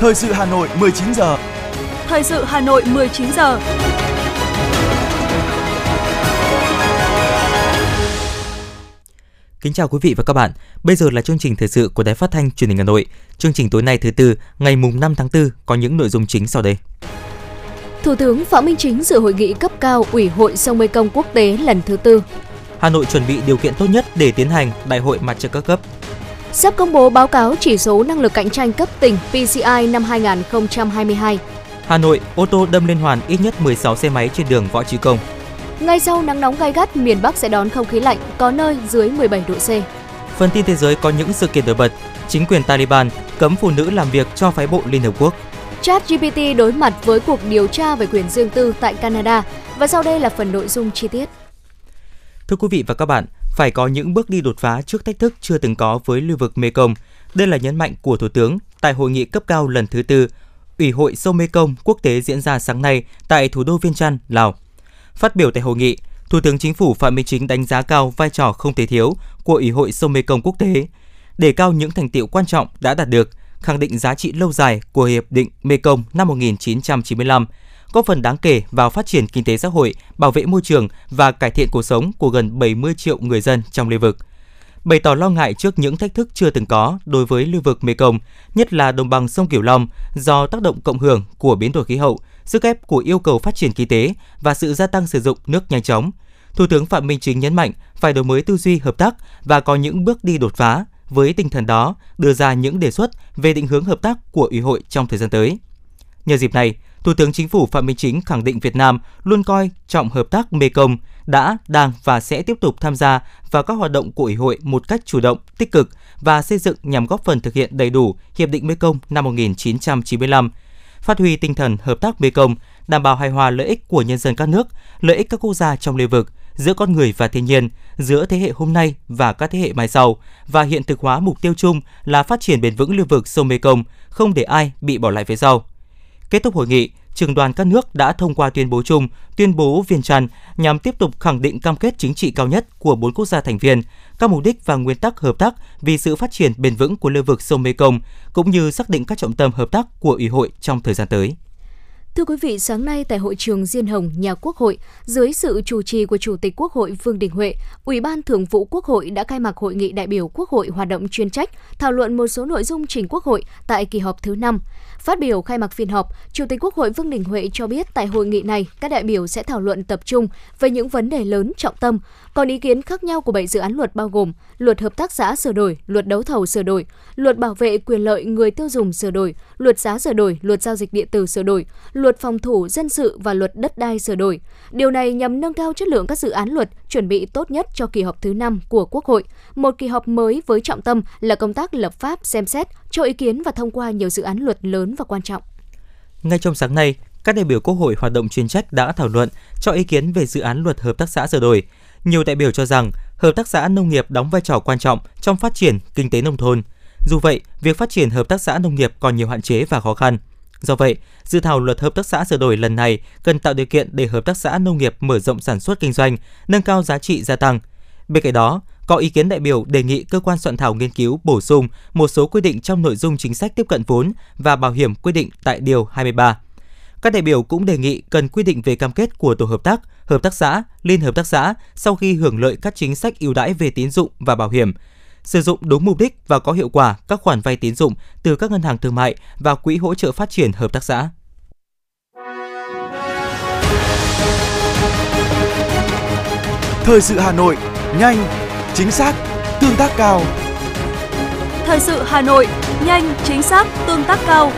Thời sự Hà Nội 19 giờ. Thời sự Hà Nội 19 giờ. Kính chào quý vị và các bạn. Bây giờ là chương trình thời sự của Đài Phát thanh Truyền hình Hà Nội. Chương trình tối nay thứ tư, ngày mùng 5 tháng 4 có những nội dung chính sau đây. Thủ tướng Phạm Minh Chính dự hội nghị cấp cao Ủy hội sông Mekong quốc tế lần thứ tư. Hà Nội chuẩn bị điều kiện tốt nhất để tiến hành Đại hội Mặt trận các cấp. Sắp công bố báo cáo chỉ số năng lực cạnh tranh cấp tỉnh PCI năm 2022. Hà Nội, ô tô đâm liên hoàn ít nhất 16 xe máy trên đường Võ Trí Công. Ngay sau nắng nóng gai gắt, miền Bắc sẽ đón không khí lạnh, có nơi dưới 17 độ C. Phần tin thế giới có những sự kiện nổi bật. Chính quyền Taliban cấm phụ nữ làm việc cho phái bộ Liên Hợp Quốc. ChatGPT đối mặt với cuộc điều tra về quyền riêng tư tại Canada. Và sau đây là phần nội dung chi tiết. Thưa quý vị và các bạn, phải có những bước đi đột phá trước thách thức chưa từng có với lưu vực Mekong. Đây là nhấn mạnh của Thủ tướng tại hội nghị cấp cao lần thứ tư Ủy hội sông Mekong quốc tế diễn ra sáng nay tại thủ đô Viên Chăn, Lào. Phát biểu tại hội nghị, Thủ tướng Chính phủ Phạm Minh Chính đánh giá cao vai trò không thể thiếu của Ủy hội sông Mekong quốc tế, để cao những thành tiệu quan trọng đã đạt được, khẳng định giá trị lâu dài của Hiệp định Mekong năm 1995, góp phần đáng kể vào phát triển kinh tế xã hội, bảo vệ môi trường và cải thiện cuộc sống của gần 70 triệu người dân trong lưu vực. Bày tỏ lo ngại trước những thách thức chưa từng có đối với lưu vực Mekong, nhất là đồng bằng sông Cửu Long do tác động cộng hưởng của biến đổi khí hậu, sức ép của yêu cầu phát triển kinh tế và sự gia tăng sử dụng nước nhanh chóng. Thủ tướng Phạm Minh Chính nhấn mạnh phải đổi mới tư duy hợp tác và có những bước đi đột phá, với tinh thần đó đưa ra những đề xuất về định hướng hợp tác của Ủy hội trong thời gian tới. Nhờ dịp này, Thủ tướng Chính phủ Phạm Minh Chính khẳng định Việt Nam luôn coi trọng hợp tác Mekong, đã, đang và sẽ tiếp tục tham gia vào các hoạt động của Ủy hội một cách chủ động, tích cực và xây dựng nhằm góp phần thực hiện đầy đủ Hiệp định Mekong năm 1995, phát huy tinh thần hợp tác Mekong, đảm bảo hài hòa lợi ích của nhân dân các nước, lợi ích các quốc gia trong lưu vực, giữa con người và thiên nhiên, giữa thế hệ hôm nay và các thế hệ mai sau và hiện thực hóa mục tiêu chung là phát triển bền vững lưu vực sông Mekong, không để ai bị bỏ lại phía sau. Kết thúc hội nghị, trường đoàn các nước đã thông qua tuyên bố chung, tuyên bố Viên Trăn nhằm tiếp tục khẳng định cam kết chính trị cao nhất của bốn quốc gia thành viên, các mục đích và nguyên tắc hợp tác vì sự phát triển bền vững của lưu vực sông Mekong, cũng như xác định các trọng tâm hợp tác của Ủy hội trong thời gian tới. Thưa quý vị, sáng nay tại hội trường Diên Hồng, nhà Quốc hội, dưới sự chủ trì của Chủ tịch Quốc hội Vương Đình Huệ, Ủy ban Thường vụ Quốc hội đã khai mạc hội nghị đại biểu Quốc hội hoạt động chuyên trách, thảo luận một số nội dung trình Quốc hội tại kỳ họp thứ 5. Phát biểu khai mạc phiên họp, Chủ tịch Quốc hội Vương Đình Huệ cho biết tại hội nghị này, các đại biểu sẽ thảo luận tập trung về những vấn đề lớn trọng tâm, còn ý kiến khác nhau của bảy dự án luật bao gồm Luật hợp tác xã sửa đổi, Luật đấu thầu sửa đổi, Luật bảo vệ quyền lợi người tiêu dùng sửa đổi, Luật giá sửa đổi, Luật giao dịch điện tử sửa đổi, Luật phòng thủ dân sự và Luật đất đai sửa đổi. Điều này nhằm nâng cao chất lượng các dự án luật, chuẩn bị tốt nhất cho kỳ họp thứ 5 của Quốc hội, một kỳ họp mới với trọng tâm là công tác lập pháp xem xét, cho ý kiến và thông qua nhiều dự án luật lớn và quan trọng. Ngay trong sáng nay, các đại biểu Quốc hội hoạt động chuyên trách đã thảo luận cho ý kiến về dự án luật hợp tác xã sửa đổi. Nhiều đại biểu cho rằng hợp tác xã nông nghiệp đóng vai trò quan trọng trong phát triển kinh tế nông thôn. Dù vậy, việc phát triển hợp tác xã nông nghiệp còn nhiều hạn chế và khó khăn. Do vậy, dự thảo luật hợp tác xã sửa đổi lần này cần tạo điều kiện để hợp tác xã nông nghiệp mở rộng sản xuất kinh doanh, nâng cao giá trị gia tăng. Bên cạnh đó, có ý kiến đại biểu đề nghị cơ quan soạn thảo nghiên cứu bổ sung một số quy định trong nội dung chính sách tiếp cận vốn và bảo hiểm quy định tại điều 23. Các đại biểu cũng đề nghị cần quy định về cam kết của tổ hợp tác, hợp tác xã, liên hợp tác xã sau khi hưởng lợi các chính sách ưu đãi về tín dụng và bảo hiểm, sử dụng đúng mục đích và có hiệu quả các khoản vay tín dụng từ các ngân hàng thương mại và quỹ hỗ trợ phát triển hợp tác xã. Thời sự Hà Nội, nhanh, chính xác, tương tác cao. Thời sự Hà Nội, nhanh, chính xác, tương tác cao.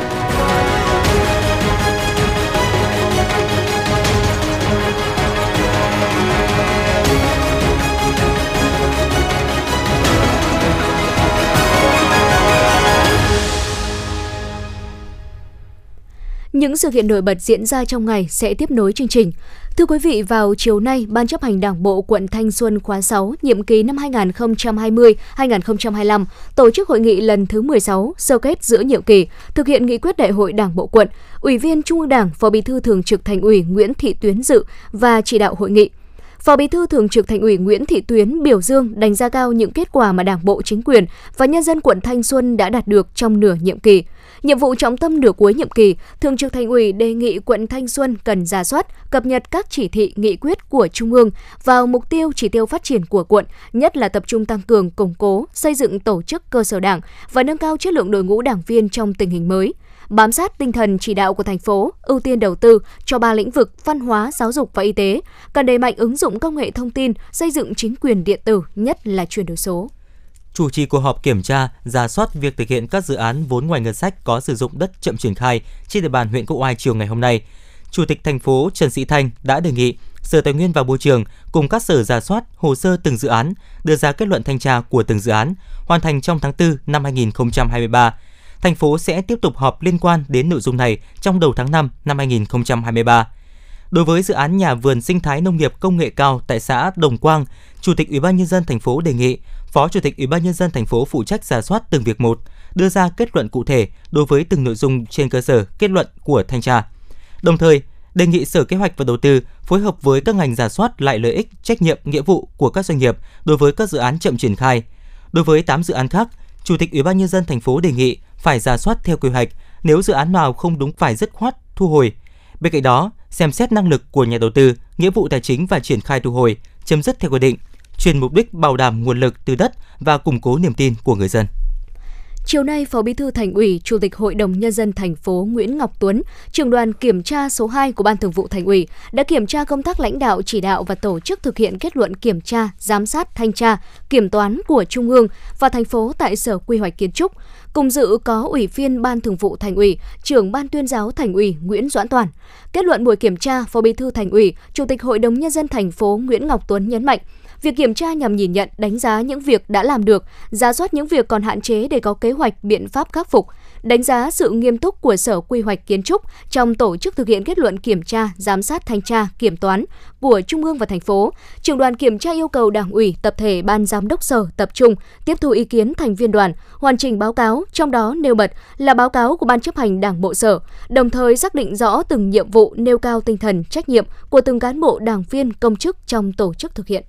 Những sự kiện nổi bật diễn ra trong ngày sẽ tiếp nối chương trình. Thưa quý vị, vào chiều nay, Ban chấp hành Đảng bộ quận Thanh Xuân khóa 6, nhiệm kỳ năm 2020-2025, tổ chức hội nghị lần thứ 16, sơ kết giữa nhiệm kỳ, thực hiện nghị quyết đại hội Đảng bộ quận, Ủy viên Trung ương Đảng, Phó Bí thư Thường trực Thành ủy Nguyễn Thị Tuyến dự và chỉ đạo hội nghị. Phó Bí thư Thường trực Thành ủy Nguyễn Thị Tuyến biểu dương đánh giá cao những kết quả mà Đảng bộ chính quyền và nhân dân quận Thanh Xuân đã đạt được trong nửa nhiệm kỳ. Nhiệm vụ trọng tâm nửa cuối nhiệm kỳ, Thường trực Thành ủy đề nghị quận Thanh Xuân cần ra soát, cập nhật các chỉ thị, nghị quyết của Trung ương vào mục tiêu chỉ tiêu phát triển của quận, nhất là tập trung tăng cường, củng cố, xây dựng tổ chức cơ sở đảng và nâng cao chất lượng đội ngũ đảng viên trong tình hình mới. Bám sát tinh thần chỉ đạo của thành phố, ưu tiên đầu tư cho ba lĩnh vực văn hóa, giáo dục và y tế, cần đẩy mạnh ứng dụng công nghệ thông tin, xây dựng chính quyền điện tử, nhất là chuyển đổi số chủ trì cuộc họp kiểm tra, ra soát việc thực hiện các dự án vốn ngoài ngân sách có sử dụng đất chậm triển khai trên địa bàn huyện Quốc Oai chiều ngày hôm nay. Chủ tịch thành phố Trần Sĩ Thanh đã đề nghị Sở Tài nguyên và Môi trường cùng các sở ra soát hồ sơ từng dự án, đưa ra kết luận thanh tra của từng dự án, hoàn thành trong tháng 4 năm 2023. Thành phố sẽ tiếp tục họp liên quan đến nội dung này trong đầu tháng 5 năm 2023. Đối với dự án nhà vườn sinh thái nông nghiệp công nghệ cao tại xã Đồng Quang, Chủ tịch Ủy ban nhân dân thành phố đề nghị Phó Chủ tịch Ủy ban nhân dân thành phố phụ trách giả soát từng việc một, đưa ra kết luận cụ thể đối với từng nội dung trên cơ sở kết luận của thanh tra. Đồng thời, đề nghị Sở Kế hoạch và Đầu tư phối hợp với các ngành giả soát lại lợi ích, trách nhiệm, nghĩa vụ của các doanh nghiệp đối với các dự án chậm triển khai. Đối với 8 dự án khác, Chủ tịch Ủy ban nhân dân thành phố đề nghị phải giả soát theo quy hoạch, nếu dự án nào không đúng phải dứt khoát thu hồi. Bên cạnh đó, xem xét năng lực của nhà đầu tư, nghĩa vụ tài chính và triển khai thu hồi, chấm dứt theo quy định, chuyển mục đích bảo đảm nguồn lực từ đất và củng cố niềm tin của người dân. Chiều nay, Phó Bí thư Thành ủy, Chủ tịch Hội đồng nhân dân thành phố Nguyễn Ngọc Tuấn, trưởng đoàn kiểm tra số 2 của Ban Thường vụ Thành ủy đã kiểm tra công tác lãnh đạo, chỉ đạo và tổ chức thực hiện kết luận kiểm tra, giám sát, thanh tra, kiểm toán của Trung ương và thành phố tại Sở Quy hoạch Kiến trúc. Cùng dự có Ủy viên Ban Thường vụ Thành ủy, trưởng Ban Tuyên giáo Thành ủy Nguyễn Doãn Toàn. Kết luận buổi kiểm tra, Phó Bí thư Thành ủy, Chủ tịch Hội đồng nhân dân thành phố Nguyễn Ngọc Tuấn nhấn mạnh, Việc kiểm tra nhằm nhìn nhận, đánh giá những việc đã làm được, ra soát những việc còn hạn chế để có kế hoạch, biện pháp khắc phục, đánh giá sự nghiêm túc của Sở Quy hoạch Kiến trúc trong tổ chức thực hiện kết luận kiểm tra, giám sát thanh tra, kiểm toán của Trung ương và thành phố. Trường đoàn kiểm tra yêu cầu Đảng ủy, tập thể ban giám đốc Sở tập trung tiếp thu ý kiến thành viên đoàn, hoàn chỉnh báo cáo, trong đó nêu bật là báo cáo của Ban chấp hành Đảng bộ Sở, đồng thời xác định rõ từng nhiệm vụ nêu cao tinh thần trách nhiệm của từng cán bộ đảng viên công chức trong tổ chức thực hiện.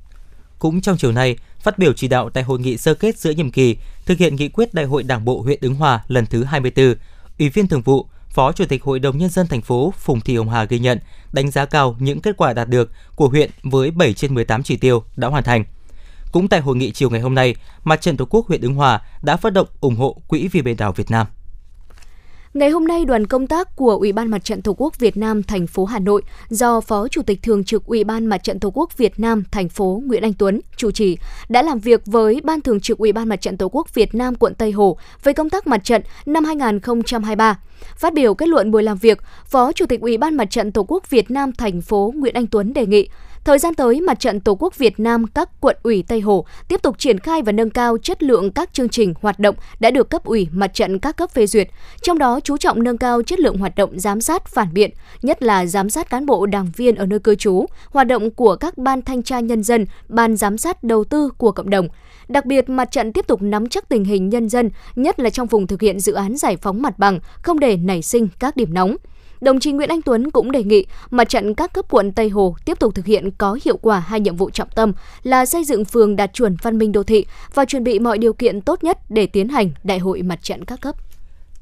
Cũng trong chiều nay, phát biểu chỉ đạo tại hội nghị sơ kết giữa nhiệm kỳ thực hiện nghị quyết Đại hội Đảng bộ huyện Ứng Hòa lần thứ 24, Ủy viên Thường vụ, Phó Chủ tịch Hội đồng nhân dân thành phố Phùng Thị Hồng Hà ghi nhận, đánh giá cao những kết quả đạt được của huyện với 7 trên 18 chỉ tiêu đã hoàn thành. Cũng tại hội nghị chiều ngày hôm nay, Mặt trận Tổ quốc huyện Ứng Hòa đã phát động ủng hộ Quỹ vì biển đảo Việt Nam. Ngày hôm nay, đoàn công tác của Ủy ban Mặt trận Tổ quốc Việt Nam thành phố Hà Nội do Phó Chủ tịch Thường trực Ủy ban Mặt trận Tổ quốc Việt Nam thành phố Nguyễn Anh Tuấn chủ trì đã làm việc với Ban Thường trực Ủy ban Mặt trận Tổ quốc Việt Nam quận Tây Hồ về công tác mặt trận năm 2023. Phát biểu kết luận buổi làm việc, Phó Chủ tịch Ủy ban Mặt trận Tổ quốc Việt Nam thành phố Nguyễn Anh Tuấn đề nghị Thời gian tới, Mặt trận Tổ quốc Việt Nam các quận ủy Tây Hồ tiếp tục triển khai và nâng cao chất lượng các chương trình hoạt động đã được cấp ủy mặt trận các cấp phê duyệt, trong đó chú trọng nâng cao chất lượng hoạt động giám sát phản biện, nhất là giám sát cán bộ đảng viên ở nơi cư trú, hoạt động của các ban thanh tra nhân dân, ban giám sát đầu tư của cộng đồng. Đặc biệt, mặt trận tiếp tục nắm chắc tình hình nhân dân, nhất là trong vùng thực hiện dự án giải phóng mặt bằng, không để nảy sinh các điểm nóng. Đồng chí Nguyễn Anh Tuấn cũng đề nghị mặt trận các cấp quận Tây Hồ tiếp tục thực hiện có hiệu quả hai nhiệm vụ trọng tâm là xây dựng phường đạt chuẩn văn minh đô thị và chuẩn bị mọi điều kiện tốt nhất để tiến hành đại hội mặt trận các cấp.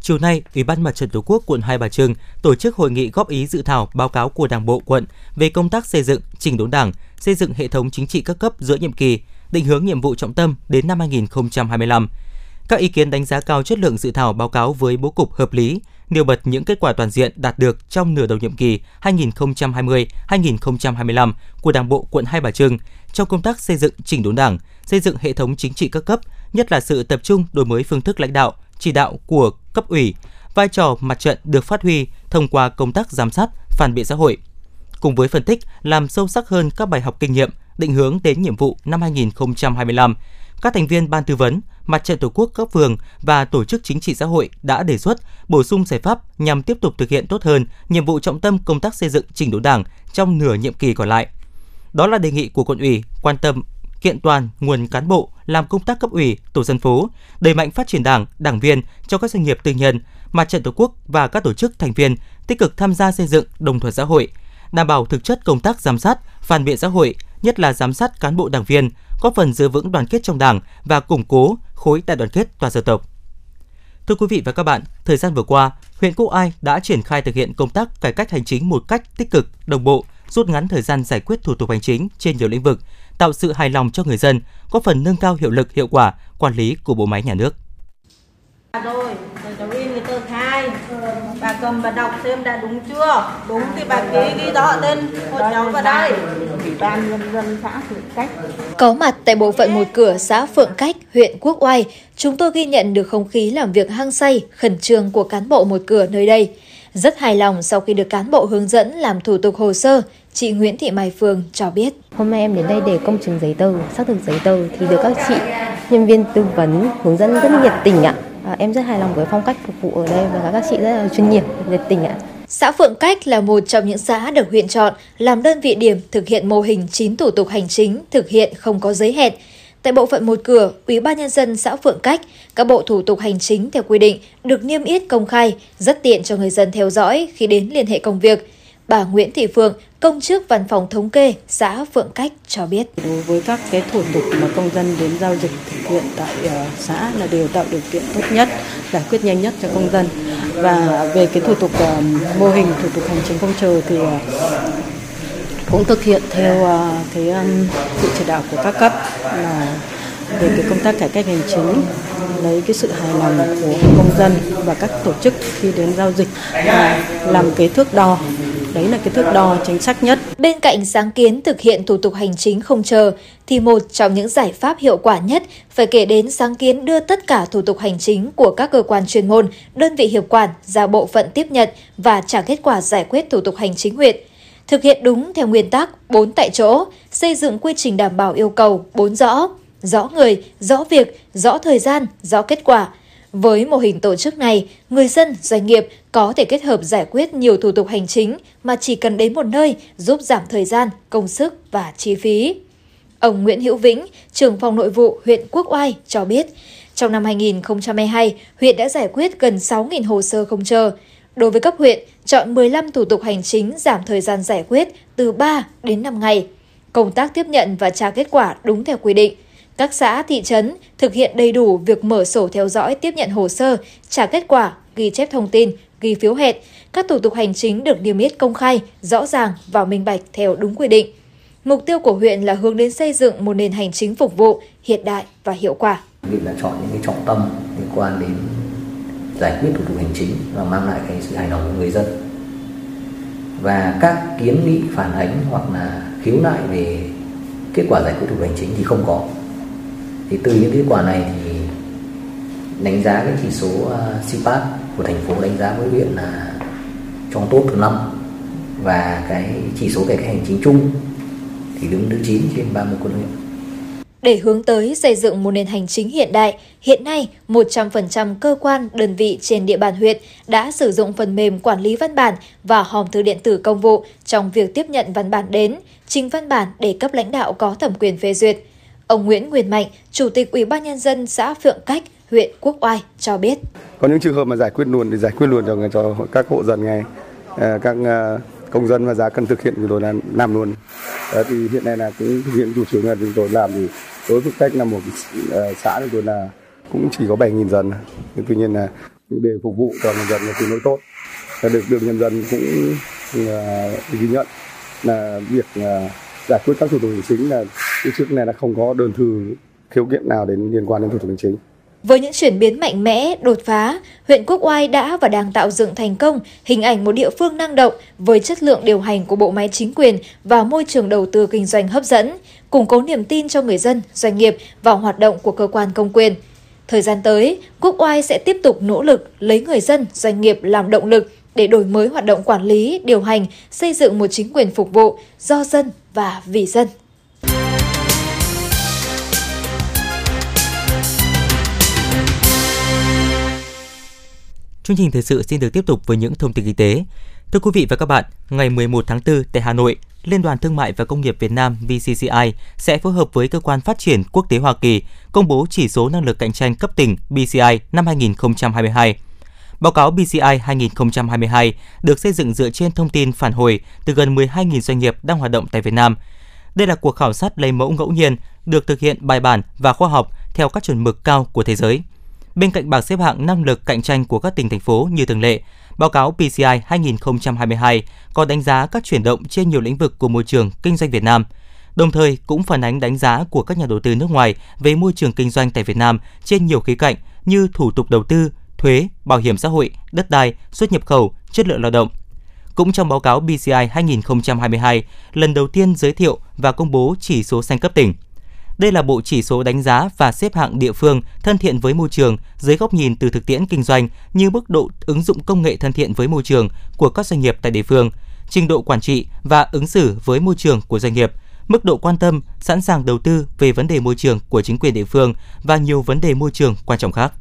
Chiều nay, Ủy ban Mặt trận Tổ quốc quận Hai Bà Trưng tổ chức hội nghị góp ý dự thảo báo cáo của Đảng bộ quận về công tác xây dựng, chỉnh đốn Đảng, xây dựng hệ thống chính trị các cấp giữa nhiệm kỳ, định hướng nhiệm vụ trọng tâm đến năm 2025. Các ý kiến đánh giá cao chất lượng dự thảo báo cáo với bố cục hợp lý, nêu bật những kết quả toàn diện đạt được trong nửa đầu nhiệm kỳ 2020-2025 của Đảng bộ quận Hai Bà Trưng trong công tác xây dựng chỉnh đốn Đảng, xây dựng hệ thống chính trị các cấp, nhất là sự tập trung đổi mới phương thức lãnh đạo, chỉ đạo của cấp ủy, vai trò mặt trận được phát huy thông qua công tác giám sát, phản biện xã hội. Cùng với phân tích làm sâu sắc hơn các bài học kinh nghiệm, định hướng đến nhiệm vụ năm 2025, các thành viên ban tư vấn, Mặt trận Tổ quốc cấp phường và tổ chức chính trị xã hội đã đề xuất bổ sung giải pháp nhằm tiếp tục thực hiện tốt hơn nhiệm vụ trọng tâm công tác xây dựng chỉnh đốn Đảng trong nửa nhiệm kỳ còn lại. Đó là đề nghị của quận ủy quan tâm kiện toàn nguồn cán bộ làm công tác cấp ủy, tổ dân phố, đẩy mạnh phát triển Đảng, đảng viên cho các doanh nghiệp tư nhân, mặt trận Tổ quốc và các tổ chức thành viên tích cực tham gia xây dựng đồng thuận xã hội, đảm bảo thực chất công tác giám sát, phản biện xã hội, nhất là giám sát cán bộ đảng viên, góp phần giữ vững đoàn kết trong Đảng và củng cố khối đại đoàn kết toàn dân tộc. Thưa quý vị và các bạn, thời gian vừa qua, huyện Quốc Ai đã triển khai thực hiện công tác cải cách hành chính một cách tích cực, đồng bộ, rút ngắn thời gian giải quyết thủ tục hành chính trên nhiều lĩnh vực, tạo sự hài lòng cho người dân, góp phần nâng cao hiệu lực, hiệu quả quản lý của bộ máy nhà nước. Rồi, rồi cháu in cái tờ khai, bà cầm và đọc xem đã đúng chưa? Đúng thì bà ký ghi rõ tên hộ cháu vào đây. Ủy ban nhân dân xã Phượng Cách. Có mặt tại bộ phận một cửa xã Phượng Cách, huyện Quốc Oai, chúng tôi ghi nhận được không khí làm việc hăng say, khẩn trương của cán bộ một cửa nơi đây. Rất hài lòng sau khi được cán bộ hướng dẫn làm thủ tục hồ sơ, chị Nguyễn Thị Mai Phương cho biết. Hôm nay em đến đây để công chứng giấy tờ, xác thực giấy tờ thì được các chị nhân viên tư vấn hướng dẫn rất nhiệt tình ạ. À, em rất hài lòng với phong cách phục vụ ở đây và các chị rất là chuyên nghiệp, nhiệt tình ạ. Xã Phượng Cách là một trong những xã được huyện chọn làm đơn vị điểm thực hiện mô hình 9 thủ tục hành chính thực hiện không có giới hẹn. Tại bộ phận một cửa, Ủy ban nhân dân xã Phượng Cách, các bộ thủ tục hành chính theo quy định được niêm yết công khai, rất tiện cho người dân theo dõi khi đến liên hệ công việc. Bà Nguyễn Thị Phượng, công chức văn phòng thống kê xã Phượng Cách cho biết. Đối với các cái thủ tục mà công dân đến giao dịch thực hiện tại xã là đều tạo điều kiện tốt nhất, giải quyết nhanh nhất cho công dân. Và về cái thủ tục ờ, mô hình thủ tục hành chính công chờ thì ờ, cũng thực hiện theo ờ, cái sự chỉ đạo của các cấp là về cái công tác cải cách hành chính lấy cái sự hài lòng của công dân và các tổ chức khi đến giao dịch và làm cái thước đo đấy là cái thước đo chính xác nhất. Bên cạnh sáng kiến thực hiện thủ tục hành chính không chờ, thì một trong những giải pháp hiệu quả nhất phải kể đến sáng kiến đưa tất cả thủ tục hành chính của các cơ quan chuyên môn, đơn vị hiệp quản ra bộ phận tiếp nhận và trả kết quả giải quyết thủ tục hành chính huyện. Thực hiện đúng theo nguyên tắc 4 tại chỗ, xây dựng quy trình đảm bảo yêu cầu 4 rõ, rõ người, rõ việc, rõ thời gian, rõ kết quả – với mô hình tổ chức này, người dân, doanh nghiệp có thể kết hợp giải quyết nhiều thủ tục hành chính mà chỉ cần đến một nơi giúp giảm thời gian, công sức và chi phí. Ông Nguyễn Hữu Vĩnh, trưởng phòng nội vụ huyện Quốc Oai cho biết, trong năm 2022, huyện đã giải quyết gần 6.000 hồ sơ không chờ. Đối với cấp huyện, chọn 15 thủ tục hành chính giảm thời gian giải quyết từ 3 đến 5 ngày. Công tác tiếp nhận và trả kết quả đúng theo quy định – các xã, thị trấn thực hiện đầy đủ việc mở sổ theo dõi tiếp nhận hồ sơ, trả kết quả, ghi chép thông tin, ghi phiếu hẹn. Các thủ tục hành chính được niêm yết công khai, rõ ràng và minh bạch theo đúng quy định. Mục tiêu của huyện là hướng đến xây dựng một nền hành chính phục vụ hiện đại và hiệu quả. Huyện đã chọn những cái trọng tâm liên quan đến giải quyết thủ tục hành chính và mang lại cái sự hài lòng của người dân. Và các kiến nghị phản ánh hoặc là khiếu nại về kết quả giải quyết thủ tục hành chính thì không có thì từ những kết quả này thì đánh giá cái chỉ số ờ, CPAP của thành phố đánh giá với huyện là trong top thứ năm và cái chỉ số cải cách hành chính chung thì đứng thứ 9 trên 30 quận huyện. Để hướng tới xây dựng một nền hành chính hiện đại, hiện nay 100% cơ quan, đơn vị trên địa bàn huyện đã sử dụng phần mềm quản lý văn bản và hòm thư điện tử công vụ trong việc tiếp nhận văn bản đến, trình văn bản để cấp lãnh đạo có thẩm quyền phê duyệt. Ông Nguyễn Nguyên Mạnh, Chủ tịch Ủy ban nhân dân xã Phượng Cách, huyện Quốc Oai cho biết. Có những trường hợp mà giải quyết luôn thì giải quyết luôn cho cho các hộ dân ngay, à, các à, công dân và giá cần thực hiện thì tôi là làm luôn. Đó, thì hiện nay là cũng thực hiện chủ trương là chúng tôi làm thì đối với cách là một xã thì tôi là cũng chỉ có 7.000 dân. Nhưng tuy nhiên là để phục vụ cho nhân dân là tương đối tốt. Và được được nhân dân cũng ghi nhận là việc giải quyết các thủ tục hành chính là trước này là không có đơn thư khiếu kiện nào đến liên quan đến thủ tục hành chính. Với những chuyển biến mạnh mẽ, đột phá, huyện Quốc Oai đã và đang tạo dựng thành công hình ảnh một địa phương năng động với chất lượng điều hành của bộ máy chính quyền và môi trường đầu tư kinh doanh hấp dẫn, củng cố niềm tin cho người dân, doanh nghiệp vào hoạt động của cơ quan công quyền. Thời gian tới, Quốc Oai sẽ tiếp tục nỗ lực lấy người dân, doanh nghiệp làm động lực để đổi mới hoạt động quản lý, điều hành, xây dựng một chính quyền phục vụ do dân và vì dân. Chương trình thời sự xin được tiếp tục với những thông tin kinh tế. Thưa quý vị và các bạn, ngày 11 tháng 4 tại Hà Nội, Liên đoàn Thương mại và Công nghiệp Việt Nam VCCI sẽ phối hợp với Cơ quan Phát triển Quốc tế Hoa Kỳ công bố chỉ số năng lực cạnh tranh cấp tỉnh BCI năm 2022. Báo cáo BCI 2022 được xây dựng dựa trên thông tin phản hồi từ gần 12.000 doanh nghiệp đang hoạt động tại Việt Nam. Đây là cuộc khảo sát lấy mẫu ngẫu nhiên, được thực hiện bài bản và khoa học theo các chuẩn mực cao của thế giới. Bên cạnh bảng xếp hạng năng lực cạnh tranh của các tỉnh thành phố như thường lệ, báo cáo PCI 2022 có đánh giá các chuyển động trên nhiều lĩnh vực của môi trường kinh doanh Việt Nam. Đồng thời cũng phản ánh đánh giá của các nhà đầu tư nước ngoài về môi trường kinh doanh tại Việt Nam trên nhiều khía cạnh như thủ tục đầu tư, thuế, bảo hiểm xã hội, đất đai, xuất nhập khẩu, chất lượng lao động. Cũng trong báo cáo BCI 2022, lần đầu tiên giới thiệu và công bố chỉ số xanh cấp tỉnh. Đây là bộ chỉ số đánh giá và xếp hạng địa phương thân thiện với môi trường dưới góc nhìn từ thực tiễn kinh doanh như mức độ ứng dụng công nghệ thân thiện với môi trường của các doanh nghiệp tại địa phương, trình độ quản trị và ứng xử với môi trường của doanh nghiệp, mức độ quan tâm, sẵn sàng đầu tư về vấn đề môi trường của chính quyền địa phương và nhiều vấn đề môi trường quan trọng khác.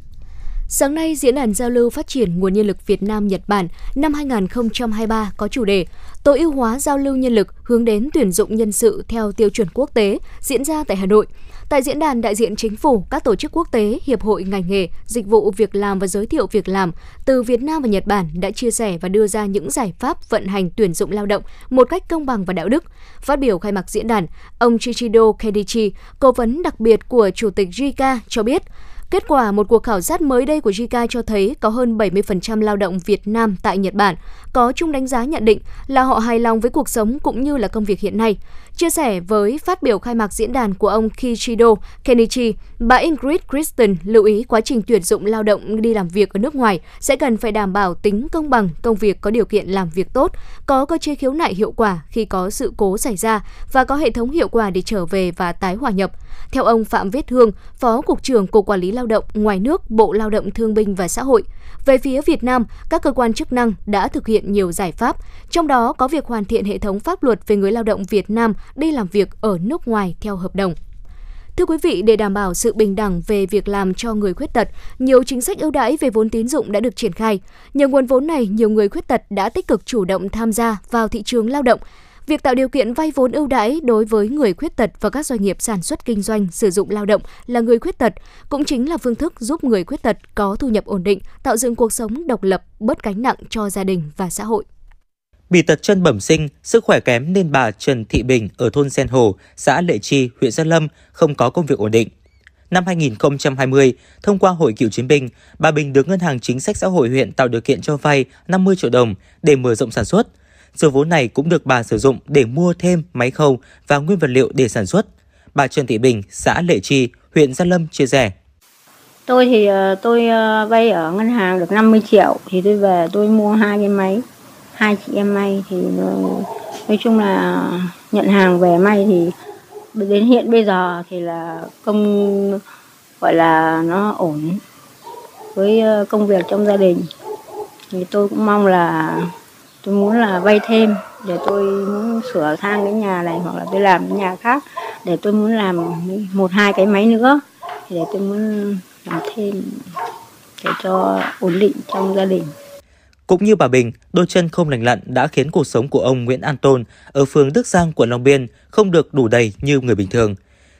Sáng nay, Diễn đàn Giao lưu Phát triển Nguồn Nhân lực Việt Nam-Nhật Bản năm 2023 có chủ đề Tối ưu hóa giao lưu nhân lực hướng đến tuyển dụng nhân sự theo tiêu chuẩn quốc tế diễn ra tại Hà Nội. Tại diễn đàn, đại diện chính phủ, các tổ chức quốc tế, hiệp hội ngành nghề, dịch vụ việc làm và giới thiệu việc làm từ Việt Nam và Nhật Bản đã chia sẻ và đưa ra những giải pháp vận hành tuyển dụng lao động một cách công bằng và đạo đức. Phát biểu khai mạc diễn đàn, ông Chichido Kedichi, cố vấn đặc biệt của Chủ tịch JICA cho biết, Kết quả, một cuộc khảo sát mới đây của JICA cho thấy có hơn 70% lao động Việt Nam tại Nhật Bản có chung đánh giá nhận định là họ hài lòng với cuộc sống cũng như là công việc hiện nay. Chia sẻ với phát biểu khai mạc diễn đàn của ông Kishido Kenichi, bà Ingrid Kristen lưu ý quá trình tuyển dụng lao động đi làm việc ở nước ngoài sẽ cần phải đảm bảo tính công bằng, công việc có điều kiện làm việc tốt, có cơ chế khiếu nại hiệu quả khi có sự cố xảy ra và có hệ thống hiệu quả để trở về và tái hòa nhập. Theo ông Phạm Viết Hương, Phó Cục trưởng Cục Quản lý Lao động ngoài nước, Bộ Lao động Thương binh và Xã hội, về phía Việt Nam, các cơ quan chức năng đã thực hiện nhiều giải pháp, trong đó có việc hoàn thiện hệ thống pháp luật về người lao động Việt Nam đi làm việc ở nước ngoài theo hợp đồng. Thưa quý vị, để đảm bảo sự bình đẳng về việc làm cho người khuyết tật, nhiều chính sách ưu đãi về vốn tín dụng đã được triển khai. Nhờ nguồn vốn này, nhiều người khuyết tật đã tích cực chủ động tham gia vào thị trường lao động. Việc tạo điều kiện vay vốn ưu đãi đối với người khuyết tật và các doanh nghiệp sản xuất kinh doanh sử dụng lao động là người khuyết tật cũng chính là phương thức giúp người khuyết tật có thu nhập ổn định, tạo dựng cuộc sống độc lập, bớt gánh nặng cho gia đình và xã hội. Bị tật chân bẩm sinh, sức khỏe kém nên bà Trần Thị Bình ở thôn Sen Hồ, xã Lệ Chi, huyện Gia Lâm không có công việc ổn định. Năm 2020, thông qua Hội cựu chiến binh, bà Bình được Ngân hàng Chính sách Xã hội huyện tạo điều kiện cho vay 50 triệu đồng để mở rộng sản xuất. Số vốn này cũng được bà sử dụng để mua thêm máy khâu và nguyên vật liệu để sản xuất. Bà Trần Thị Bình, xã Lệ Chi, huyện Gia Lâm chia sẻ. Tôi thì ờ, tôi ờ, vay ở ngân hàng được 50 triệu thì tôi về tôi mua hai cái máy hai chị em may thì ờ, nói chung là nhận hàng về may thì đến hiện bây giờ thì là công gọi là nó ổn với công việc trong gia đình thì tôi cũng mong là tôi muốn là vay thêm để tôi muốn sửa sang cái nhà này hoặc là tôi làm cái nhà khác để tôi muốn làm một hai cái máy nữa để tôi muốn làm thêm để cho ổn định trong gia đình cũng như bà Bình, đôi chân không lành lặn đã khiến cuộc sống của ông Nguyễn An Tôn ở phường Đức Giang, quận Long Biên không được đủ đầy như người bình thường.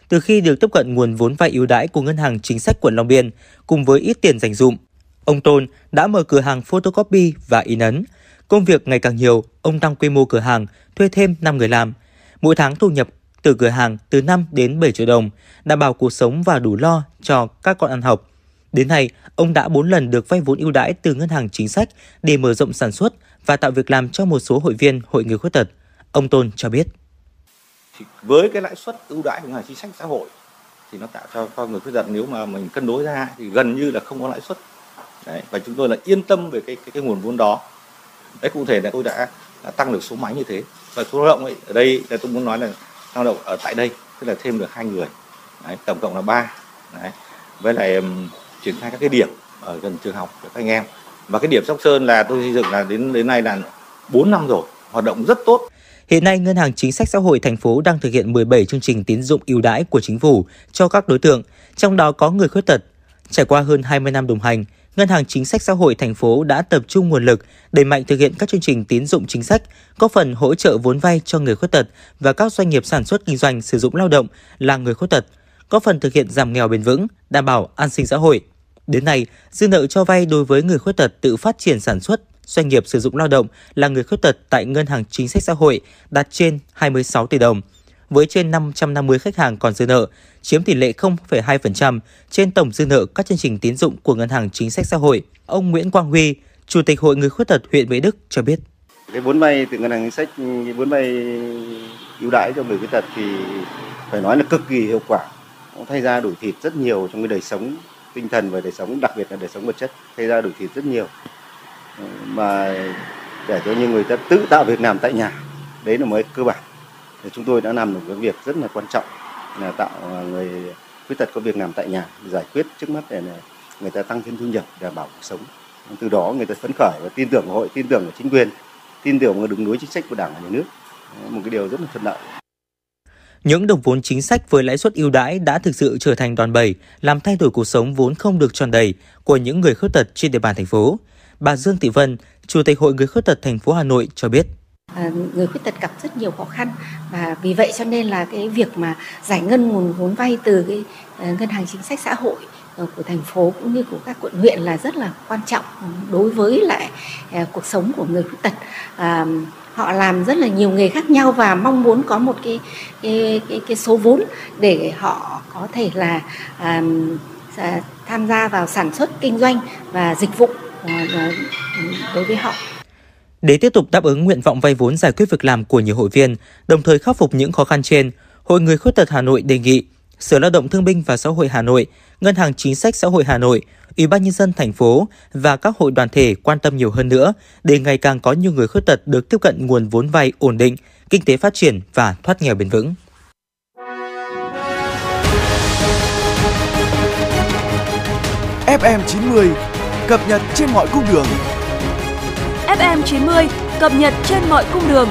Từ khi được tiếp cận nguồn vốn vay ưu đãi của Ngân hàng Chính sách quận Long Biên, cùng với ít tiền dành dụm, ông Tôn đã mở cửa hàng photocopy và in ấn. Công việc ngày càng nhiều, ông tăng quy mô cửa hàng, thuê thêm 5 người làm. Mỗi tháng thu nhập từ cửa hàng từ 5 đến 7 triệu đồng, đảm bảo cuộc sống và đủ lo cho các con ăn học. Đến nay, ông đã 4 lần được vay vốn ưu đãi từ ngân hàng chính sách để mở rộng sản xuất và tạo việc làm cho một số hội viên hội người khuyết tật. Ông Tôn cho biết. Với cái lãi suất ưu đãi của ngân hàng chính sách xã hội thì nó tạo cho con người khuyết tật nếu mà mình cân đối ra thì gần như là không có lãi suất. Đấy, và chúng tôi là yên tâm về cái cái, cái nguồn vốn đó. Đấy cụ thể là tôi đã, đã tăng được số máy như thế. Và số lao động ấy ở đây là tôi muốn nói là lao động ở tại đây tức là thêm được hai người. Đấy, tổng cộng là ba. Đấy với lại triển khai các cái điểm ở gần trường học cho các anh em. Và cái điểm Sóc Sơn là tôi xây dựng là đến đến nay là 4 năm rồi hoạt động rất tốt. Hiện nay, Ngân hàng Chính sách Xã hội thành phố đang thực hiện 17 chương trình tín dụng ưu đãi của chính phủ cho các đối tượng, trong đó có người khuyết tật. Trải qua hơn 20 năm đồng hành, Ngân hàng Chính sách Xã hội thành phố đã tập trung nguồn lực đẩy mạnh thực hiện các chương trình tín dụng chính sách, có phần hỗ trợ vốn vay cho người khuyết tật và các doanh nghiệp sản xuất kinh doanh sử dụng lao động là người khuyết tật, có phần thực hiện giảm nghèo bền vững, đảm bảo an sinh xã hội. Đến nay, dư nợ cho vay đối với người khuyết tật tự phát triển sản xuất, doanh nghiệp sử dụng lao động là người khuyết tật tại Ngân hàng Chính sách Xã hội đạt trên 26 tỷ đồng với trên 550 khách hàng còn dư nợ, chiếm tỷ lệ 0,2% trên tổng dư nợ các chương trình tín dụng của Ngân hàng Chính sách Xã hội. Ông Nguyễn Quang Huy, Chủ tịch Hội Người Khuyết tật huyện Mỹ Đức cho biết. Cái vốn vay từ Ngân hàng Chính sách, cái vốn vay ưu đãi cho người khuyết tật thì phải nói là cực kỳ hiệu quả. Nó thay ra đổi thịt rất nhiều trong cái đời sống tinh thần và đời sống đặc biệt là đời sống vật chất thay ra đổi thịt rất nhiều mà để cho những người ta tự tạo việc làm tại nhà đấy là mới cơ bản thì chúng tôi đã làm được cái việc rất là quan trọng là tạo à, người khuyết tật có việc làm tại nhà giải quyết trước mắt để người ta tăng thêm thu nhập đảm bảo cuộc sống từ đó người ta phấn khởi và tin tưởng hội tin tưởng vào chính quyền tin tưởng vào đường lối chính sách của đảng và nhà nước một cái điều rất là thuận lợi những đồng vốn chính sách với lãi suất ưu đãi đã thực sự trở thành đòn bẩy, làm thay đổi cuộc sống vốn không được tròn đầy của những người khuyết tật trên địa bàn thành phố. Bà Dương Thị Vân, Chủ tịch Hội Người khuyết tật thành phố Hà Nội cho biết. À, người khuyết tật gặp rất nhiều khó khăn và vì vậy cho nên là cái việc mà giải ngân nguồn vốn vay từ cái ờ, ngân hàng chính sách xã hội ờ, của thành phố cũng như của các quận huyện là rất là quan trọng đối với lại cuộc sống của người khuyết tật. À, họ làm rất là nhiều nghề khác nhau và mong muốn có một cái cái cái, cái số vốn để họ có thể là à, tham gia vào sản xuất kinh doanh và dịch vụ đối với họ. Để tiếp tục đáp ứng nguyện vọng vay vốn giải quyết việc làm của nhiều hội viên, đồng thời khắc phục những khó khăn trên, Hội Người Khuyết tật Hà Nội đề nghị Sở Lao động Thương binh và Xã hội Hà Nội, Ngân hàng Chính sách Xã hội Hà Nội, Ủy ban nhân dân thành phố và các hội đoàn thể quan tâm nhiều hơn nữa để ngày càng có nhiều người khuyết tật được tiếp cận nguồn vốn vay ổn định, kinh tế phát triển và thoát nghèo bền vững. FM 90 cập nhật trên mọi cung đường. FM 90 cập nhật trên mọi cung đường.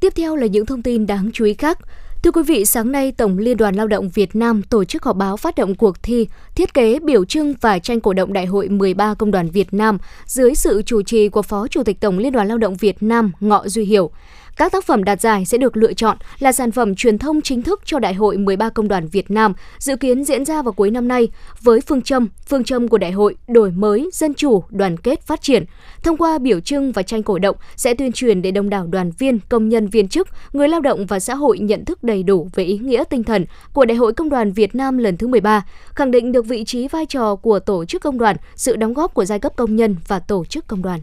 Tiếp theo là những thông tin đáng chú ý khác. Thưa quý vị, sáng nay Tổng Liên đoàn Lao động Việt Nam tổ chức họp báo phát động cuộc thi thiết kế biểu trưng và tranh cổ động Đại hội 13 Công đoàn Việt Nam dưới sự chủ trì của Phó Chủ tịch Tổng Liên đoàn Lao động Việt Nam Ngọ Duy Hiểu. Các tác phẩm đạt giải sẽ được lựa chọn là sản phẩm truyền thông chính thức cho Đại hội 13 Công đoàn Việt Nam, dự kiến diễn ra vào cuối năm nay với phương châm, phương châm của đại hội đổi mới, dân chủ, đoàn kết, phát triển. Thông qua biểu trưng và tranh cổ động sẽ tuyên truyền để đông đảo đoàn viên, công nhân viên chức, người lao động và xã hội nhận thức đầy đủ về ý nghĩa tinh thần của Đại hội Công đoàn Việt Nam lần thứ 13, khẳng định được vị trí vai trò của tổ chức công đoàn, sự đóng góp của giai cấp công nhân và tổ chức công đoàn.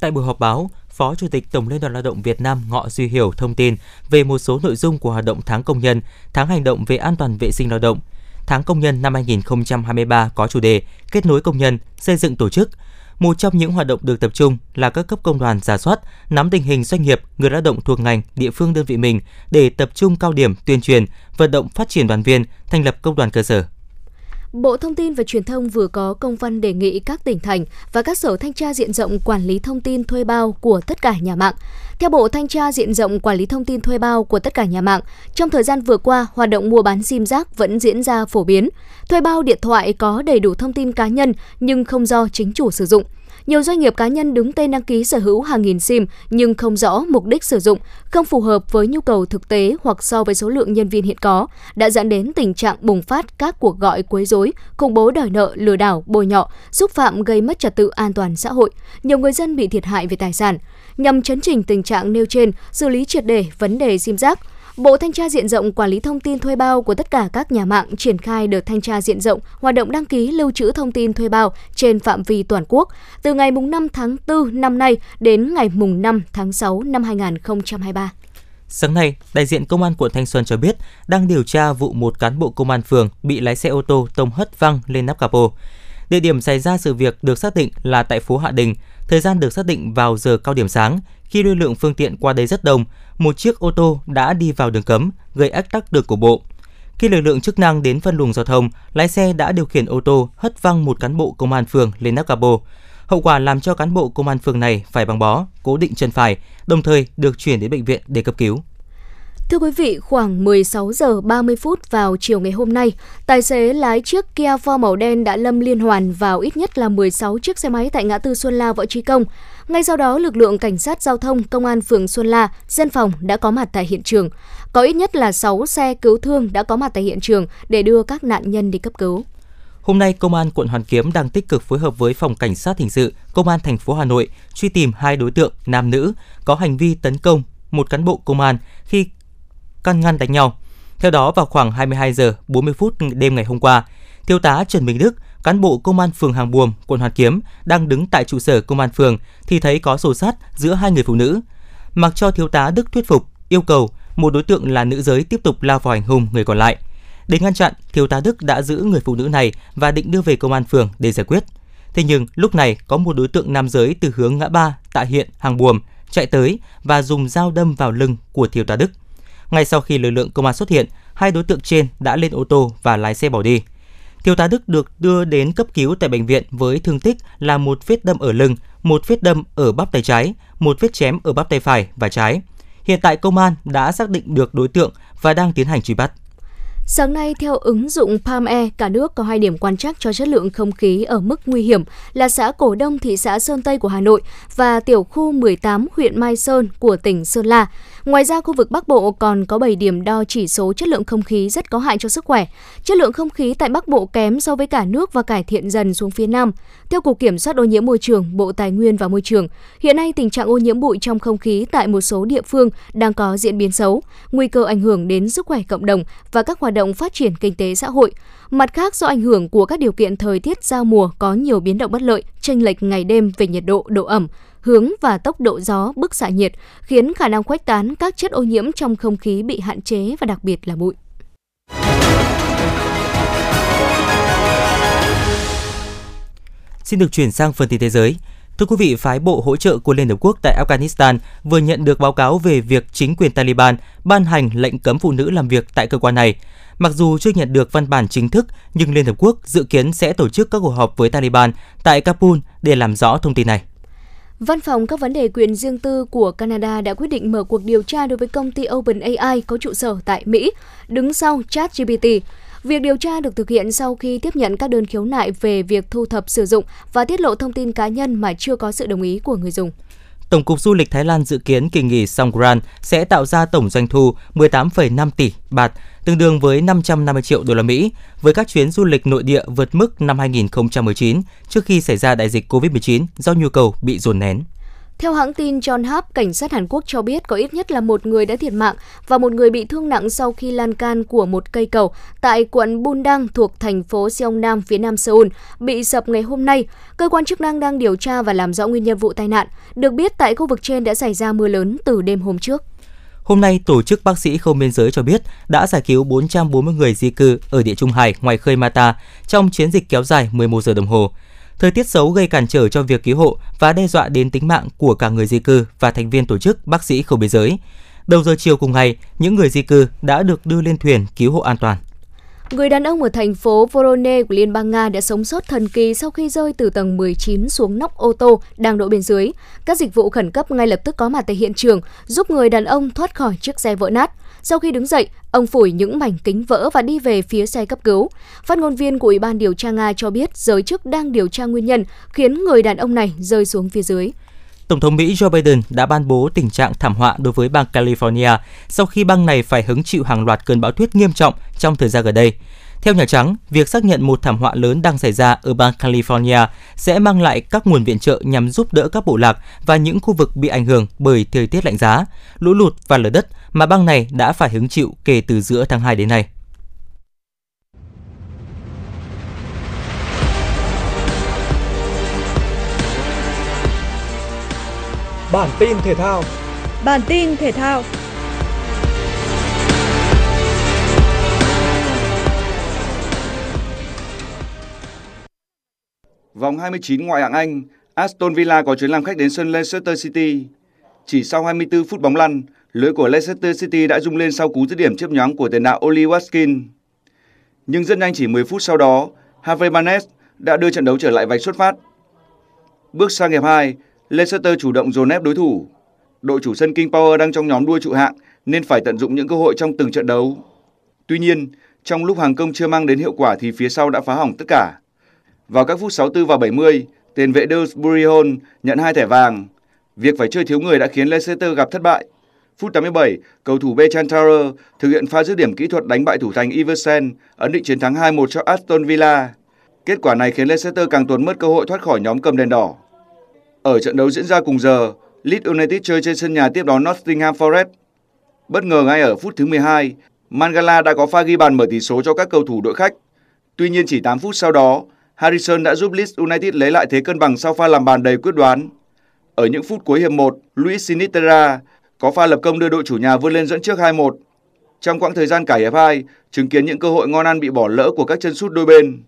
Tại buổi họp báo, Phó Chủ tịch Tổng Liên đoàn Lao động Việt Nam Ngọ Duy Hiểu thông tin về một số nội dung của hoạt động tháng công nhân, tháng hành động về an toàn vệ sinh lao động. Tháng công nhân năm 2023 có chủ đề kết nối công nhân, xây dựng tổ chức. Một trong những hoạt động được tập trung là các cấp công đoàn giả soát, nắm tình hình doanh nghiệp, người lao động thuộc ngành, địa phương đơn vị mình để tập trung cao điểm tuyên truyền, vận động phát triển đoàn viên, thành lập công đoàn cơ sở. Bộ Thông tin và Truyền thông vừa có công văn đề nghị các tỉnh thành và các sở thanh tra diện rộng quản lý thông tin thuê bao của tất cả nhà mạng. Theo Bộ Thanh tra diện rộng quản lý thông tin thuê bao của tất cả nhà mạng, trong thời gian vừa qua, hoạt động mua bán sim giác vẫn diễn ra phổ biến. Thuê bao điện thoại có đầy đủ thông tin cá nhân nhưng không do chính chủ sử dụng. Nhiều doanh nghiệp cá nhân đứng tên đăng ký sở hữu hàng nghìn SIM nhưng không rõ mục đích sử dụng, không phù hợp với nhu cầu thực tế hoặc so với số lượng nhân viên hiện có, đã dẫn đến tình trạng bùng phát các cuộc gọi quấy rối, khủng bố đòi nợ, lừa đảo, bôi nhọ, xúc phạm gây mất trật tự an toàn xã hội. Nhiều người dân bị thiệt hại về tài sản. Nhằm chấn chỉnh tình trạng nêu trên, xử lý triệt đề vấn đề sim giác, Bộ Thanh tra diện rộng quản lý thông tin thuê bao của tất cả các nhà mạng triển khai đợt thanh tra diện rộng hoạt động đăng ký lưu trữ thông tin thuê bao trên phạm vi toàn quốc từ ngày 5 tháng 4 năm nay đến ngày 5 tháng 6 năm 2023. Sáng nay, đại diện Công an quận Thanh Xuân cho biết đang điều tra vụ một cán bộ công an phường bị lái xe ô tô tông hất văng lên nắp capo. Địa điểm xảy ra sự việc được xác định là tại phố Hạ Đình, thời gian được xác định vào giờ cao điểm sáng, khi lưu lượng phương tiện qua đây rất đông, một chiếc ô tô đã đi vào đường cấm, gây ách tắc đường của bộ. Khi lực lượng chức năng đến phân luồng giao thông, lái xe đã điều khiển ô tô hất văng một cán bộ công an phường lên nắp capo. Hậu quả làm cho cán bộ công an phường này phải băng bó, cố định chân phải, đồng thời được chuyển đến bệnh viện để cấp cứu. Thưa quý vị, khoảng 16 giờ 30 phút vào chiều ngày hôm nay, tài xế lái chiếc Kia Forte màu đen đã lâm liên hoàn vào ít nhất là 16 chiếc xe máy tại ngã tư Xuân La Võ Trí Công. Ngay sau đó, lực lượng cảnh sát giao thông, công an phường Xuân La, dân phòng đã có mặt tại hiện trường. Có ít nhất là 6 xe cứu thương đã có mặt tại hiện trường để đưa các nạn nhân đi cấp cứu. Hôm nay, Công an quận Hoàn Kiếm đang tích cực phối hợp với Phòng Cảnh sát Hình sự, Công an thành phố Hà Nội truy tìm hai đối tượng nam nữ có hành vi tấn công một cán bộ công an khi can ngăn đánh nhau. Theo đó, vào khoảng 22 giờ 40 phút đêm ngày hôm qua, Thiếu tá Trần Minh Đức, cán bộ công an phường Hàng Buồm, quận Hoàn Kiếm đang đứng tại trụ sở công an phường thì thấy có xô sát giữa hai người phụ nữ. Mặc cho thiếu tá Đức thuyết phục, yêu cầu một đối tượng là nữ giới tiếp tục lao vào hành hung người còn lại. Để ngăn chặn, thiếu tá Đức đã giữ người phụ nữ này và định đưa về công an phường để giải quyết. Thế nhưng lúc này có một đối tượng nam giới từ hướng ngã ba tại hiện Hàng Buồm chạy tới và dùng dao đâm vào lưng của thiếu tá Đức. Ngay sau khi lực lượng công an xuất hiện, hai đối tượng trên đã lên ô tô và lái xe bỏ đi. Thiếu tá Đức được đưa đến cấp cứu tại bệnh viện với thương tích là một vết đâm ở lưng, một vết đâm ở bắp tay trái, một vết chém ở bắp tay phải và trái. Hiện tại công an đã xác định được đối tượng và đang tiến hành truy bắt. Sáng nay, theo ứng dụng Palm Air, cả nước có hai điểm quan trắc cho chất lượng không khí ở mức nguy hiểm là xã Cổ Đông, thị xã Sơn Tây của Hà Nội và tiểu khu 18 huyện Mai Sơn của tỉnh Sơn La. Ngoài ra, khu vực Bắc Bộ còn có 7 điểm đo chỉ số chất lượng không khí rất có hại cho sức khỏe. Chất lượng không khí tại Bắc Bộ kém so với cả nước và cải thiện dần xuống phía Nam. Theo Cục Kiểm soát ô nhiễm môi trường, Bộ Tài nguyên và Môi trường, hiện nay tình trạng ô nhiễm bụi trong không khí tại một số địa phương đang có diễn biến xấu, nguy cơ ảnh hưởng đến sức khỏe cộng đồng và các hoạt động phát triển kinh tế xã hội. Mặt khác, do ảnh hưởng của các điều kiện thời tiết giao mùa có nhiều biến động bất lợi, chênh lệch ngày đêm về nhiệt độ, độ ẩm, hướng và tốc độ gió, bức xạ nhiệt, khiến khả năng khuếch tán các chất ô nhiễm trong không khí bị hạn chế và đặc biệt là bụi. Xin được chuyển sang phần tin thế giới. Thưa quý vị, phái bộ hỗ trợ của Liên Hợp Quốc tại Afghanistan vừa nhận được báo cáo về việc chính quyền Taliban ban hành lệnh cấm phụ nữ làm việc tại cơ quan này. Mặc dù chưa nhận được văn bản chính thức, nhưng Liên Hợp Quốc dự kiến sẽ tổ chức các cuộc họp với Taliban tại Kabul để làm rõ thông tin này. Văn phòng các vấn đề quyền riêng tư của Canada đã quyết định mở cuộc điều tra đối với công ty OpenAI có trụ sở tại Mỹ, đứng sau ChatGPT. Việc điều tra được thực hiện sau khi tiếp nhận các đơn khiếu nại về việc thu thập sử dụng và tiết lộ thông tin cá nhân mà chưa có sự đồng ý của người dùng. Tổng cục Du lịch Thái Lan dự kiến kỳ nghỉ Songkran sẽ tạo ra tổng doanh thu 18,5 tỷ baht, tương đương với 550 triệu đô la Mỹ, với các chuyến du lịch nội địa vượt mức năm 2019 trước khi xảy ra đại dịch COVID-19 do nhu cầu bị dồn nén. Theo hãng tin John Hap, cảnh sát Hàn Quốc cho biết có ít nhất là một người đã thiệt mạng và một người bị thương nặng sau khi lan can của một cây cầu tại quận Bundang thuộc thành phố Seongnam phía nam Seoul bị sập ngày hôm nay. Cơ quan chức năng đang điều tra và làm rõ nguyên nhân vụ tai nạn. Được biết tại khu vực trên đã xảy ra mưa lớn từ đêm hôm trước. Hôm nay, Tổ chức Bác sĩ Không Biên giới cho biết đã giải cứu 440 người di cư ở địa Trung Hải ngoài khơi Mata trong chiến dịch kéo dài 11 giờ đồng hồ. Thời tiết xấu gây cản trở cho việc cứu hộ và đe dọa đến tính mạng của cả người di cư và thành viên tổ chức Bác sĩ Không Biên giới. Đầu giờ chiều cùng ngày, những người di cư đã được đưa lên thuyền cứu hộ an toàn. Người đàn ông ở thành phố Voronezh của Liên bang Nga đã sống sót thần kỳ sau khi rơi từ tầng 19 xuống nóc ô tô đang đỗ bên dưới. Các dịch vụ khẩn cấp ngay lập tức có mặt tại hiện trường, giúp người đàn ông thoát khỏi chiếc xe vỡ nát. Sau khi đứng dậy, ông phủi những mảnh kính vỡ và đi về phía xe cấp cứu. Phát ngôn viên của Ủy ban điều tra Nga cho biết giới chức đang điều tra nguyên nhân khiến người đàn ông này rơi xuống phía dưới. Tổng thống Mỹ Joe Biden đã ban bố tình trạng thảm họa đối với bang California sau khi bang này phải hứng chịu hàng loạt cơn bão tuyết nghiêm trọng trong thời gian gần đây. Theo Nhà Trắng, việc xác nhận một thảm họa lớn đang xảy ra ở bang California sẽ mang lại các nguồn viện trợ nhằm giúp đỡ các bộ lạc và những khu vực bị ảnh hưởng bởi thời tiết lạnh giá, lũ lụt và lở đất mà bang này đã phải hứng chịu kể từ giữa tháng 2 đến nay. Bản tin thể thao Bản tin thể thao Vòng 29 ngoại hạng Anh, Aston Villa có chuyến làm khách đến sân Leicester City. Chỉ sau 24 phút bóng lăn, lưới của Leicester City đã rung lên sau cú dứt điểm chớp nhoáng của tiền đạo Oli Watkins. Nhưng rất nhanh chỉ 10 phút sau đó, Harvey Barnes đã đưa trận đấu trở lại vạch xuất phát. Bước sang hiệp 2, Leicester chủ động dồn ép đối thủ. Đội chủ sân King Power đang trong nhóm đua trụ hạng nên phải tận dụng những cơ hội trong từng trận đấu. Tuy nhiên, trong lúc hàng công chưa mang đến hiệu quả thì phía sau đã phá hỏng tất cả. Vào các phút 64 và 70, tiền vệ Deus Burihon nhận hai thẻ vàng, Việc phải chơi thiếu người đã khiến Leicester gặp thất bại. Phút 87, cầu thủ Bechan thực hiện pha dứt điểm kỹ thuật đánh bại thủ thành Iversen, ấn định chiến thắng 2-1 cho Aston Villa. Kết quả này khiến Leicester càng tuột mất cơ hội thoát khỏi nhóm cầm đèn đỏ. Ở trận đấu diễn ra cùng giờ, Leeds United chơi trên sân nhà tiếp đón Nottingham Forest. Bất ngờ ngay ở phút thứ 12, Mangala đã có pha ghi bàn mở tỷ số cho các cầu thủ đội khách. Tuy nhiên chỉ 8 phút sau đó, Harrison đã giúp Leeds United lấy lại thế cân bằng sau pha làm bàn đầy quyết đoán. Ở những phút cuối hiệp 1, Luis Sinisterra có pha lập công đưa đội chủ nhà vươn lên dẫn trước 2-1. Trong quãng thời gian cả hiệp 2, chứng kiến những cơ hội ngon ăn bị bỏ lỡ của các chân sút đôi bên.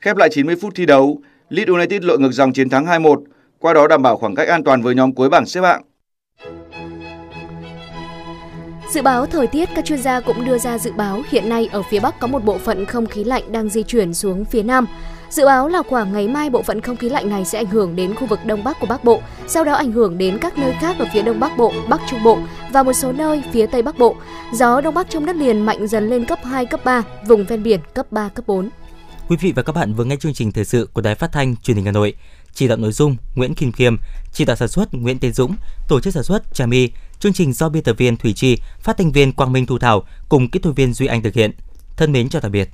Khép lại 90 phút thi đấu, Leeds United lội ngược dòng chiến thắng 2-1, qua đó đảm bảo khoảng cách an toàn với nhóm cuối bảng xếp hạng. Dự báo thời tiết, các chuyên gia cũng đưa ra dự báo hiện nay ở phía Bắc có một bộ phận không khí lạnh đang di chuyển xuống phía Nam. Dự báo là khoảng ngày mai bộ phận không khí lạnh này sẽ ảnh hưởng đến khu vực Đông Bắc của Bắc Bộ, sau đó ảnh hưởng đến các nơi khác ở phía Đông Bắc Bộ, Bắc Trung Bộ và một số nơi phía Tây Bắc Bộ. Gió Đông Bắc trong đất liền mạnh dần lên cấp 2, cấp 3, vùng ven biển cấp 3, cấp 4. Quý vị và các bạn vừa nghe chương trình thời sự của Đài Phát thanh Truyền hình Hà Nội. Chỉ đạo nội dung Nguyễn Kim Khiêm, chỉ đạo sản xuất Nguyễn Tiến Dũng, tổ chức sản xuất Trà My, chương trình do biên tập viên Thủy Chi, phát thanh viên Quang Minh Thu Thảo cùng kỹ thuật viên Duy Anh thực hiện. Thân mến chào tạm biệt.